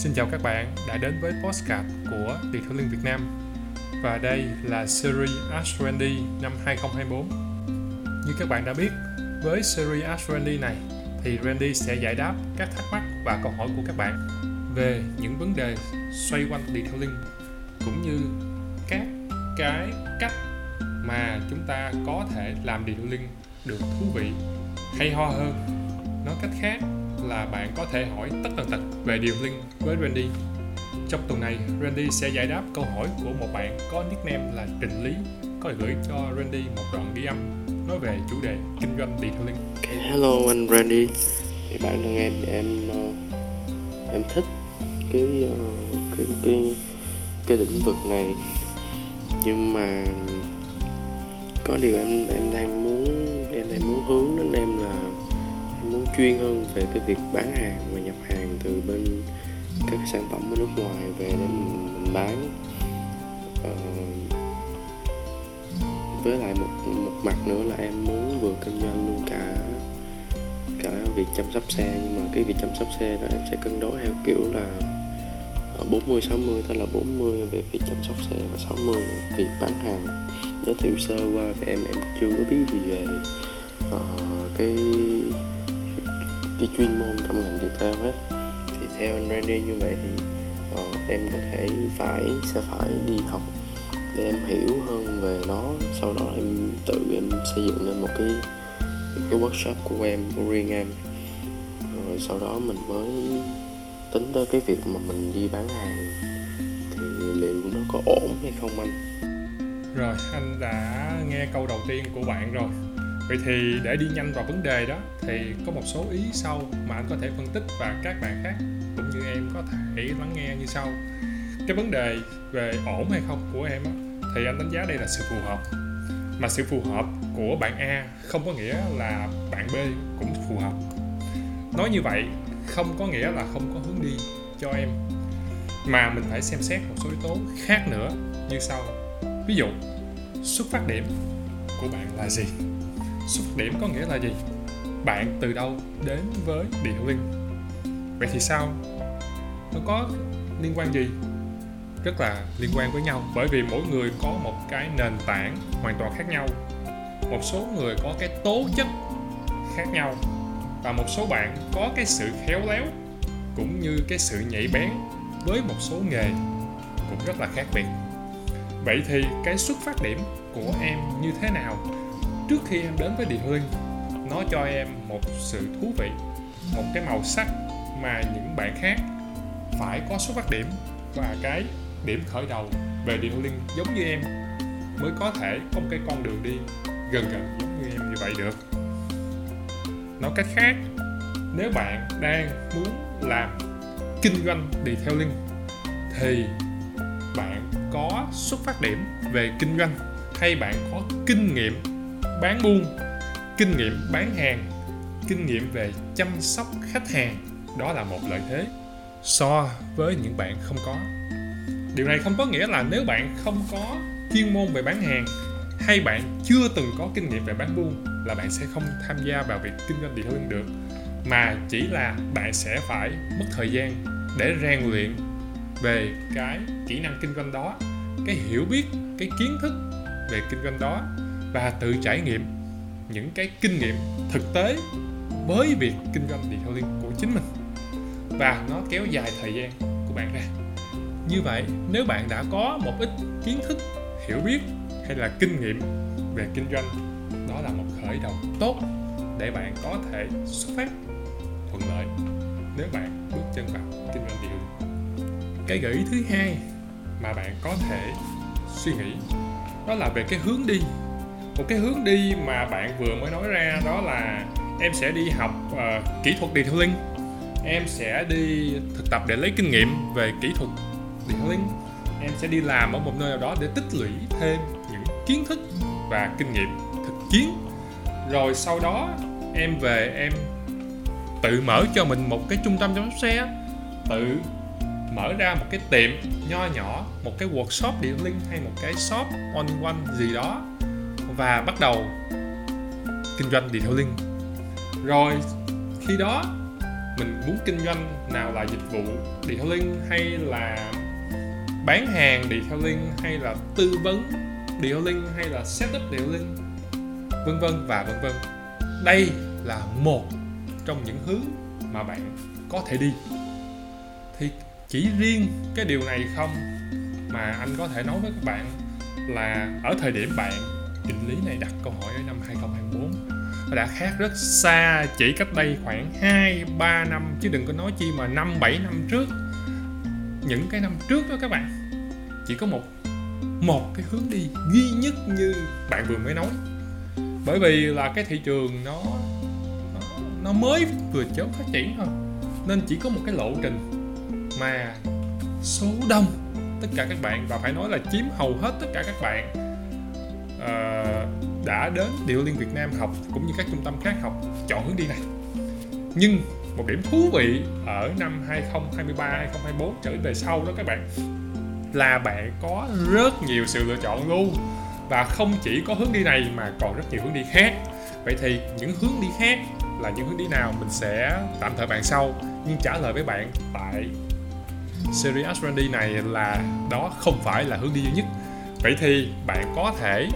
Xin chào các bạn đã đến với postcard của Detailing Việt Nam. Và đây là series Ask Randy năm 2024 Như các bạn đã biết, với series Ask Randy này thì Randy sẽ giải đáp các thắc mắc và câu hỏi của các bạn về những vấn đề xoay quanh detailing cũng như các cái cách mà chúng ta có thể làm detailing được thú vị hay ho hơn. Nói cách khác là bạn có thể hỏi tất tần tật về điều link với Randy. Trong tuần này Randy sẽ giải đáp câu hỏi của một bạn có nickname là Trịnh Lý có gửi cho Randy một đoạn ghi âm nói về chủ đề kinh doanh detailing Okay, hello anh Randy. Thì bản thân em thì em uh, em thích cái uh, cái cái cái lĩnh vực này. Nhưng mà có điều em em đang muốn em đang muốn hướng đến em là muốn chuyên hơn về cái việc bán hàng và nhập hàng từ bên các cái sản phẩm ở nước ngoài về để mình, mình bán. Ờ, với lại một một mặt nữa là em muốn vừa kinh doanh luôn cả cả việc chăm sóc xe nhưng mà cái việc chăm sóc xe đó em sẽ cân đối theo kiểu là 40 60 tức là 40 về việc chăm sóc xe và 60 là việc bán hàng. Giới thiệu sơ qua thì em em chưa có biết gì về uh, cái cái chuyên môn trong ngành retail hết thì theo anh Randy như vậy thì uh, em có thể phải sẽ phải đi học để em hiểu hơn về nó. Sau đó em tự em xây dựng lên một cái cái workshop của em của riêng em. Rồi sau đó mình mới tính tới cái việc mà mình đi bán hàng. Thì liệu nó có ổn hay không anh? Rồi, anh đã nghe câu đầu tiên của bạn rồi. Vậy thì để đi nhanh vào vấn đề đó thì có một số ý sau mà anh có thể phân tích và các bạn khác cũng như em có thể lắng nghe như sau. Cái vấn đề về ổn hay không của em á, thì anh đánh giá đây là sự phù hợp. Mà sự phù hợp của bạn A không có nghĩa là bạn B cũng phù hợp. Nói như vậy không có nghĩa là không có hướng đi cho em mà mình phải xem xét một số yếu tố khác nữa như sau ví dụ xuất phát điểm của bạn là gì xuất điểm có nghĩa là gì? Bạn từ đâu đến với detailing vậy thì sao? Nó có liên quan gì? Rất là liên quan với nhau, bởi vì mỗi người có một cái nền tảng hoàn toàn khác nhau. Một số người có cái tố chất khác nhau, và một số bạn có cái sự khéo léo, cũng như cái sự nhạy bén với một số nghề cũng rất là khác biệt. Vậy thì cái xuất phát điểm của em như thế nào? Trước khi em đến với detailing nó cho em một sự thú vị, một cái màu sắc mà những bạn khác phải có xuất phát điểm và cái điểm khởi đầu về detailing giống như em, mới có thể có một cái con đường đi gần gần giống như em như vậy được. Nói cách khác, nếu bạn đang muốn làm kinh doanh điệu theo linh thì bạn có xuất phát điểm về kinh doanh, hay bạn có kinh nghiệm bán buôn, kinh nghiệm bán hàng, kinh nghiệm về chăm sóc khách hàng. Đó là một lợi thế so với những bạn không có. Điều này không có nghĩa là nếu bạn không có chuyên môn về bán hàng hay bạn chưa từng có kinh nghiệm về bán buôn là bạn sẽ không tham gia vào việc kinh doanh detailing được, mà chỉ là bạn sẽ phải mất thời gian để rèn luyện về cái kỹ năng kinh doanh đó, cái hiểu biết, cái kiến thức về kinh doanh đó và tự trải nghiệm những cái kinh nghiệm thực tế với việc kinh doanh detailing của chính mình. Và nó kéo dài thời gian của bạn ra. Như vậy, nếu bạn đã có một ít kiến thức, hiểu biết hay là kinh nghiệm về kinh doanh, đó là một khởi đầu tốt để bạn có thể xuất phát thuận lợi nếu bạn bước chân vào kinh doanh điều cái gợi ý thứ hai mà bạn có thể suy nghĩ đó là về cái hướng đi một cái hướng đi mà bạn vừa mới nói ra đó là em sẽ đi học uh, kỹ thuật detailing. Em sẽ đi thực tập để lấy kinh nghiệm về kỹ thuật detailing. Em sẽ đi làm ở một nơi nào đó để tích lũy thêm những kiến thức và kinh nghiệm thực chiến. Rồi sau đó em về em tự mở cho mình một cái trung tâm chăm sóc xe tự mở ra một cái tiệm nho nhỏ một cái workshop detailing hay một cái shop on one gì đó và bắt đầu kinh doanh detailing rồi, khi đó, mình muốn kinh doanh nào là dịch vụ detailing hay là bán hàng detailing hay là tư vấn detailing hay là setup detailing vân vân và vân vân. Đây là một trong những hướng mà bạn có thể đi. Thì chỉ riêng cái điều này không mà anh có thể nói với các bạn là ở thời điểm bạn định lý này đặt câu hỏi ở năm 2024 nó đã khác rất xa chỉ cách đây khoảng 2 3 năm chứ đừng có nói chi mà 5 7 năm trước. Những cái năm trước đó các bạn chỉ có một một cái hướng đi duy nhất như bạn vừa mới nói. Bởi vì là cái thị trường nó nó, nó mới vừa chớm phát triển thôi. Nên chỉ có một cái lộ trình mà số đông tất cả các bạn và phải nói là chiếm hầu hết tất cả các bạn uh, đã đến Điều Liên Việt Nam học cũng như các trung tâm khác học chọn hướng đi này. Nhưng một điểm thú vị ở năm 2023 2024 trở về sau đó các bạn là bạn có rất nhiều sự lựa chọn luôn. Và không chỉ có hướng đi này mà còn rất nhiều hướng đi khác. Vậy thì những hướng đi khác là những hướng đi nào mình sẽ tạm thời bàn sau. Nhưng trả lời với bạn tại series Randy này là đó không phải là hướng đi duy nhất. Vậy thì bạn có thể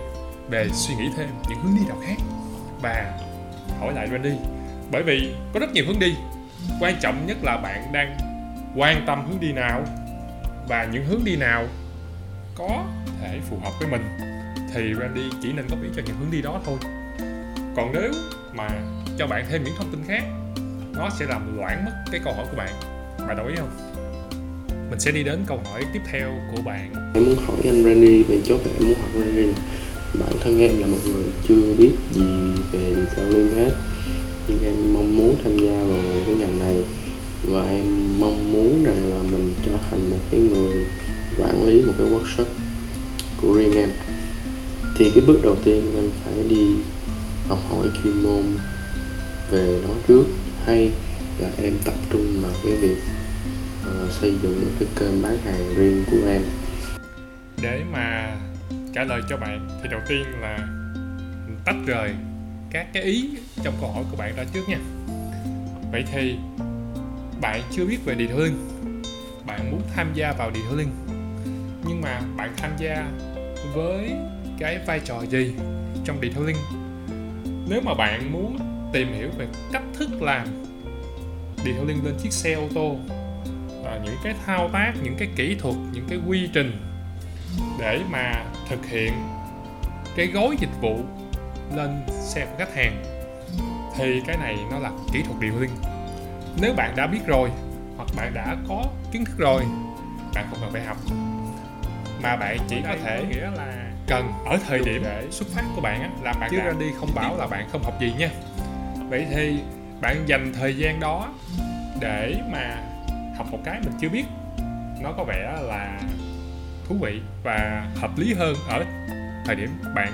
về suy nghĩ thêm những hướng đi nào khác. Và hỏi lại Randy, bởi vì có rất nhiều hướng đi. Quan trọng nhất là bạn đang quan tâm hướng đi nào và những hướng đi nào có thể phù hợp với mình. Thì Randy chỉ nên góp ý cho những hướng đi đó thôi. Còn nếu mà cho bạn thêm những thông tin khác, nó sẽ làm loãng mất cái câu hỏi của bạn. Bạn đồng ý không? Mình sẽ đi đến câu hỏi tiếp theo của bạn. Em muốn hỏi anh Randy về chốt em muốn hỏi Randy bản thân em là một người chưa biết gì về detailing hết nhưng em mong muốn tham gia vào cái ngành này. Và em mong muốn rằng là mình trở thành một cái người quản lý một cái workshop của riêng em. Thì cái bước đầu tiên em phải đi học hỏi chuyên môn về nó trước. Hay là em tập trung vào cái việc uh, xây dựng một cái kênh bán hàng riêng của em. Để mà trả lời cho bạn thì đầu tiên là tách rời các cái ý trong câu hỏi của bạn ra trước nha. Vậy thì bạn chưa biết về detailing bạn muốn tham gia vào detailing nhưng mà bạn tham gia với cái vai trò gì trong detailing nếu mà bạn muốn tìm hiểu về cách thức làm detailing lên chiếc xe ô tô à, những cái thao tác những cái kỹ thuật những cái quy trình để mà thực hiện cái gói dịch vụ lên xe của khách hàng thì cái này nó là kỹ thuật điều liên nếu bạn đã biết rồi hoặc bạn đã có kiến thức rồi bạn không cần phải học. Mà bạn chỉ có thể nghĩa là cần ở thời điểm để xuất phát của bạn á, là bạn chứ ra đi không bảo là bạn không học gì nha. Vậy thì bạn dành thời gian đó để mà học một cái mình chưa biết. Nó có vẻ là thú vị và hợp lý hơn ở thời điểm bạn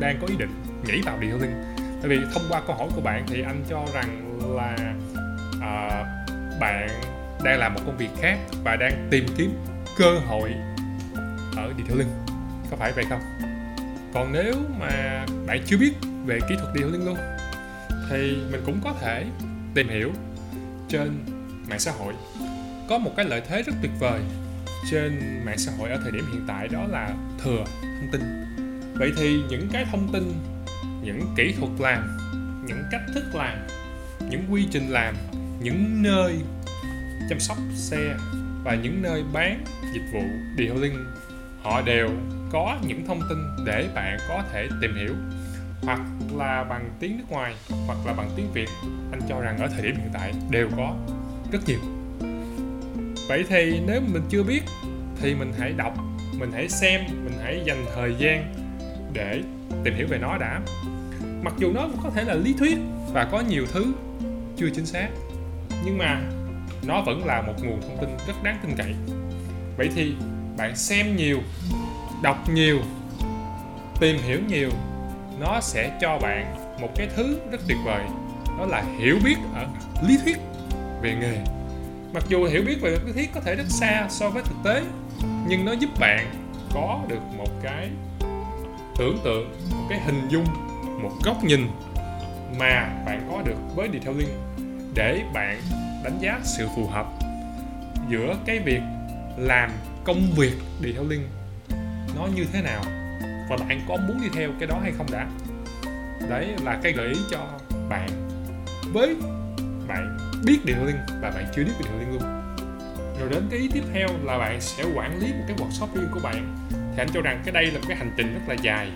đang có ý định nhảy vào detailing tại vì thông qua câu hỏi của bạn thì anh cho rằng là uh, bạn đang làm một công việc khác và đang tìm kiếm cơ hội ở detailing có phải vậy không? Còn nếu mà bạn chưa biết về kỹ thuật detailing luôn thì mình cũng có thể tìm hiểu trên mạng xã hội. Có một cái lợi thế rất tuyệt vời trên mạng xã hội ở thời điểm hiện tại đó là thừa, thông tin. Vậy thì những cái thông tin, những kỹ thuật làm, những cách thức làm, những quy trình làm, những nơi chăm sóc xe và những nơi bán dịch vụ detailing họ đều có những thông tin để bạn có thể tìm hiểu. Hoặc là bằng tiếng nước ngoài, hoặc là bằng tiếng Việt, anh cho rằng ở thời điểm hiện tại đều có rất nhiều vậy thì nếu mình chưa biết thì mình hãy đọc, mình hãy xem, mình hãy dành thời gian để tìm hiểu về nó đã. Mặc dù nó có thể là lý thuyết và có nhiều thứ chưa chính xác, nhưng mà nó vẫn là một nguồn thông tin rất đáng tin cậy. Vậy thì bạn xem nhiều, đọc nhiều, tìm hiểu nhiều, nó sẽ cho bạn một cái thứ rất tuyệt vời, đó là hiểu biết ở lý thuyết về nghề mặc dù hiểu biết về lý thuyết có thể rất xa so với thực tế, nhưng nó giúp bạn có được một cái tưởng tượng, một cái hình dung, một góc nhìn mà bạn có được với detailing để bạn đánh giá sự phù hợp giữa cái việc làm công việc detailing nó như thế nào và bạn có muốn đi theo cái đó hay không đã. Đấy là cái gợi ý cho bạn, với bạn biết detailing và bạn chưa biết detailing luôn. Rồi đến cái ý tiếp theo là bạn sẽ quản lý một cái workshop riêng của bạn. Thì anh cho rằng cái đây là một cái hành trình rất là dài.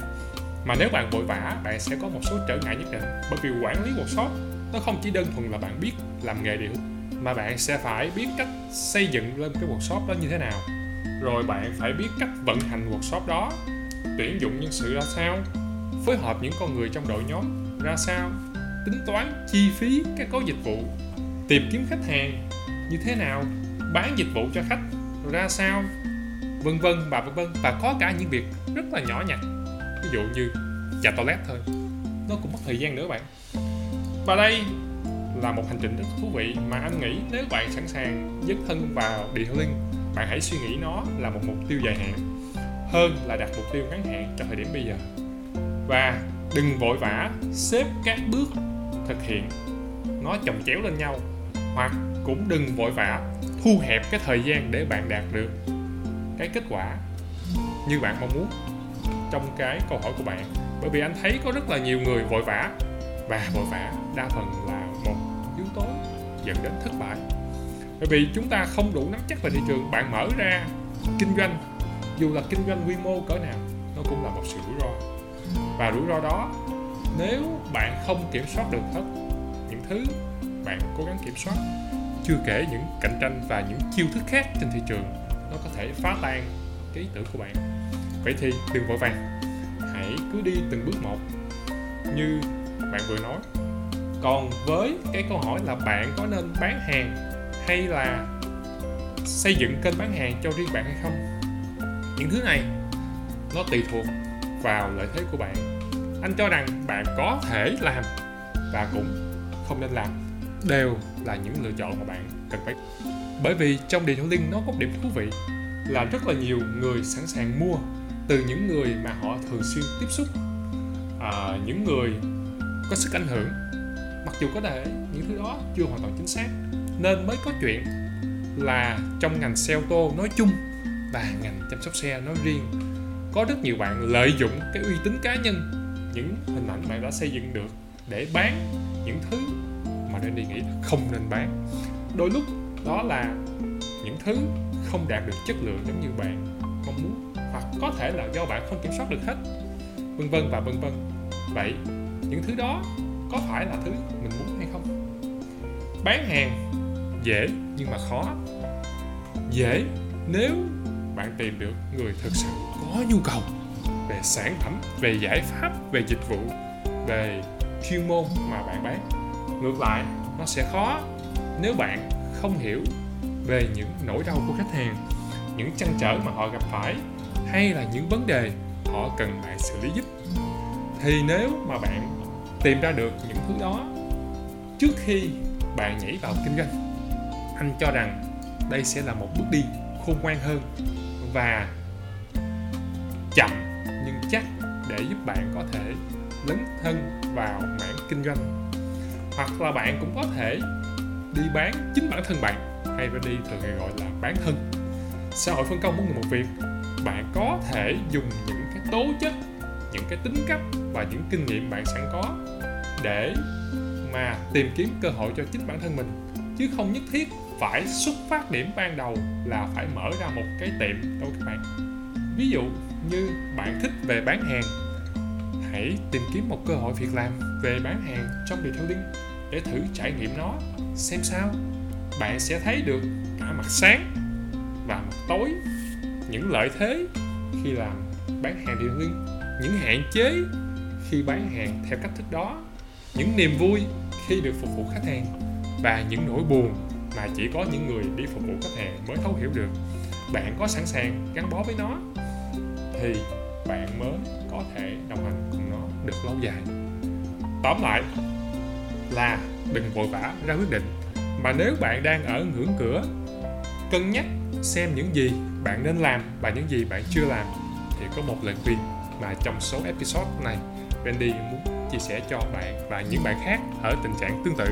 Mà nếu bạn vội vã, bạn sẽ có một số trở ngại nhất định. Bởi vì quản lý workshop, nó không chỉ đơn thuần là bạn biết làm nghề điều mà bạn sẽ phải biết cách xây dựng lên cái workshop đó như thế nào. Rồi bạn phải biết cách vận hành workshop đó, tuyển dụng nhân sự ra sao, phối hợp những con người trong đội nhóm ra sao, tính toán chi phí các gói dịch vụ tìm kiếm khách hàng. Như thế nào? Bán dịch vụ cho khách. Ra sao? Vân vân và vân vân. Và có cả những việc rất là nhỏ nhặt. Ví dụ như chà toilet thôi. Nó cũng mất thời gian nữa bạn. Và đây là một hành trình rất thú vị mà anh nghĩ nếu bạn sẵn sàng dấn thân vào detailing bạn hãy suy nghĩ nó là một mục tiêu dài hạn hơn là đặt mục tiêu ngắn hạn cho thời điểm bây giờ. Và đừng vội vã xếp các bước thực hiện. Nó chồng chéo lên nhau hoặc cũng đừng vội vã thu hẹp cái thời gian để bạn đạt được cái kết quả như bạn mong muốn. Trong cái câu hỏi của bạn, bởi vì anh thấy có rất là nhiều người vội vã và vội vã đa phần là một yếu tố dẫn đến thất bại. Bởi vì chúng ta không đủ nắm chắc về thị trường, bạn mở ra kinh doanh, dù là kinh doanh quy mô cỡ nào, nó cũng là một sự rủi ro. Và rủi ro đó, nếu bạn không kiểm soát được hết những thứ bạn cố gắng kiểm soát, chưa kể những cạnh tranh và những chiêu thức khác trên thị trường, nó có thể phá tan cái ý tưởng của bạn. Vậy thì đừng vội vàng, hãy cứ đi từng bước một. Như bạn vừa nói, còn với cái câu hỏi là bạn có nên bán hàng hay là xây dựng kênh bán hàng cho riêng bạn hay không? Những thứ này, nó tùy thuộc vào lợi thế của bạn. Anh cho rằng bạn có thể làm và cũng không nên làm đều là những lựa chọn mà bạn cần phải. Bởi vì trong detailing nó có một điểm thú vị là rất là nhiều người sẵn sàng mua từ những người mà họ thường xuyên tiếp xúc. À, những người có sức ảnh hưởng mặc dù có thể những thứ đó chưa hoàn toàn chính xác nên mới có chuyện là trong ngành xe ô tô nói chung và ngành chăm sóc xe nói riêng có rất nhiều bạn lợi dụng cái uy tín cá nhân những hình ảnh bạn đã xây dựng được để bán những thứ mà nên đi nghĩ là không nên bán. Đôi lúc đó là những thứ không đạt được chất lượng giống như bạn mong muốn, hoặc có thể là do bạn không kiểm soát được hết, vân vân và vân vân. Vậy, những thứ đó có phải là thứ mình muốn hay không? Bán hàng dễ nhưng mà khó. Dễ nếu bạn tìm được người thực sự có nhu cầu về sản phẩm, về giải pháp, về dịch vụ, về chuyên môn mà bạn bán ngược lại, nó sẽ khó nếu bạn không hiểu về những nỗi đau của khách hàng, những trăn trở mà họ gặp phải, hay là những vấn đề họ cần bạn xử lý giúp. Thì nếu mà bạn tìm ra được những thứ đó trước khi bạn nhảy vào kinh doanh, anh cho rằng đây sẽ là một bước đi khôn ngoan hơn và chậm nhưng chắc để giúp bạn có thể lấn thân vào mảng kinh doanh hoặc là bạn cũng có thể đi bán chính bản thân bạn, hay đi thường hay gọi là bán thân. Xã hội phân công mỗi người một việc. Bạn có thể dùng những cái tố chất, những cái tính cách và những kinh nghiệm bạn sẵn có để mà tìm kiếm cơ hội cho chính bản thân mình. Chứ không nhất thiết phải xuất phát điểm ban đầu là phải mở ra một cái tiệm đâu các bạn. Ví dụ như bạn thích về bán hàng, hãy tìm kiếm một cơ hội việc làm về bán hàng trong detailing để thử trải nghiệm nó, xem sao. Bạn sẽ thấy được cả mặt sáng và mặt tối, những lợi thế khi làm bán hàng detailing những hạn chế khi bán hàng theo cách thức đó, những niềm vui khi được phục vụ khách hàng và những nỗi buồn mà chỉ có những người đi phục vụ khách hàng mới thấu hiểu được. Bạn có sẵn sàng gắn bó với nó thì bạn mới có thể đồng hành cùng nó được lâu dài tóm lại là đừng vội vã ra quyết định. Mà nếu bạn đang ở ngưỡng cửa, cân nhắc xem những gì bạn nên làm và những gì bạn chưa làm. Thì có một lời khuyên mà trong số episode này Randy muốn chia sẻ cho bạn và những bạn khác ở tình trạng tương tự.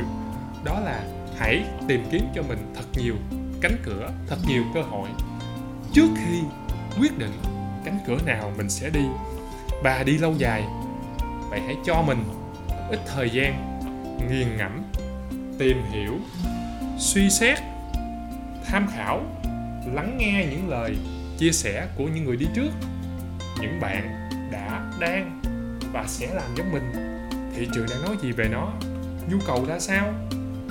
Đó là hãy tìm kiếm cho mình thật nhiều cánh cửa, thật nhiều cơ hội trước khi quyết định cánh cửa nào mình sẽ đi. Và đi lâu dài vậy hãy cho mình ít thời gian, nghiền ngẫm, tìm hiểu, suy xét, tham khảo, lắng nghe những lời chia sẻ của những người đi trước, những bạn đã, đang và sẽ làm giống mình. Thị trường đang nói gì về nó? Nhu cầu ra sao?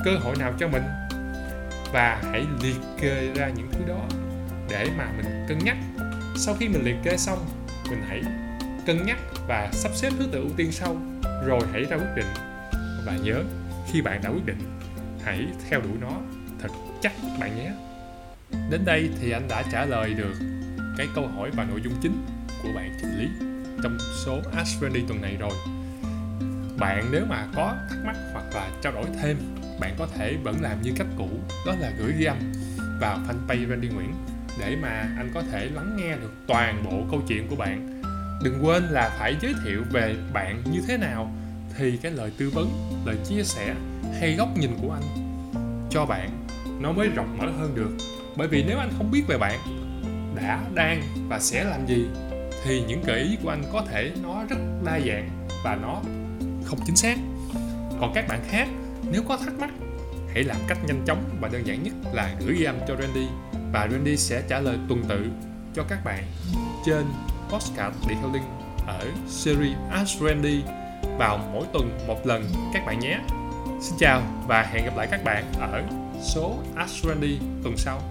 Cơ hội nào cho mình? Và hãy liệt kê ra những thứ đó để mà mình cân nhắc. Sau khi mình liệt kê xong, mình hãy cân nhắc và sắp xếp thứ tự ưu tiên sau rồi hãy ra quyết định. Và nhớ, khi bạn đã quyết định, hãy theo đuổi nó. Thật chắc bạn nhé. Đến đây thì anh đã trả lời được cái câu hỏi và nội dung chính của bạn Trịnh Lý trong số Ask Randy tuần này rồi. Bạn nếu mà có thắc mắc hoặc là trao đổi thêm, bạn có thể vẫn làm như cách cũ, đó là gửi ghi âm vào fanpage Randy Nguyễn để mà anh có thể lắng nghe được toàn bộ câu chuyện của bạn đừng quên là phải giới thiệu về bạn như thế nào, thì cái lời tư vấn, lời chia sẻ hay góc nhìn của anh cho bạn, nó mới rộng mở hơn được. Bởi vì nếu anh không biết về bạn đã, đang và sẽ làm gì, thì những gợi ý của anh có thể nó rất đa dạng và nó không chính xác. Còn các bạn khác, nếu có thắc mắc, hãy làm cách nhanh chóng và đơn giản nhất là gửi ghi âm cho Randy và Randy sẽ trả lời tuần tự cho các bạn trên postcard detailing ở series Ask Randy vào mỗi tuần một lần các bạn nhé. Xin chào và hẹn gặp lại các bạn ở số Ask Randy tuần sau.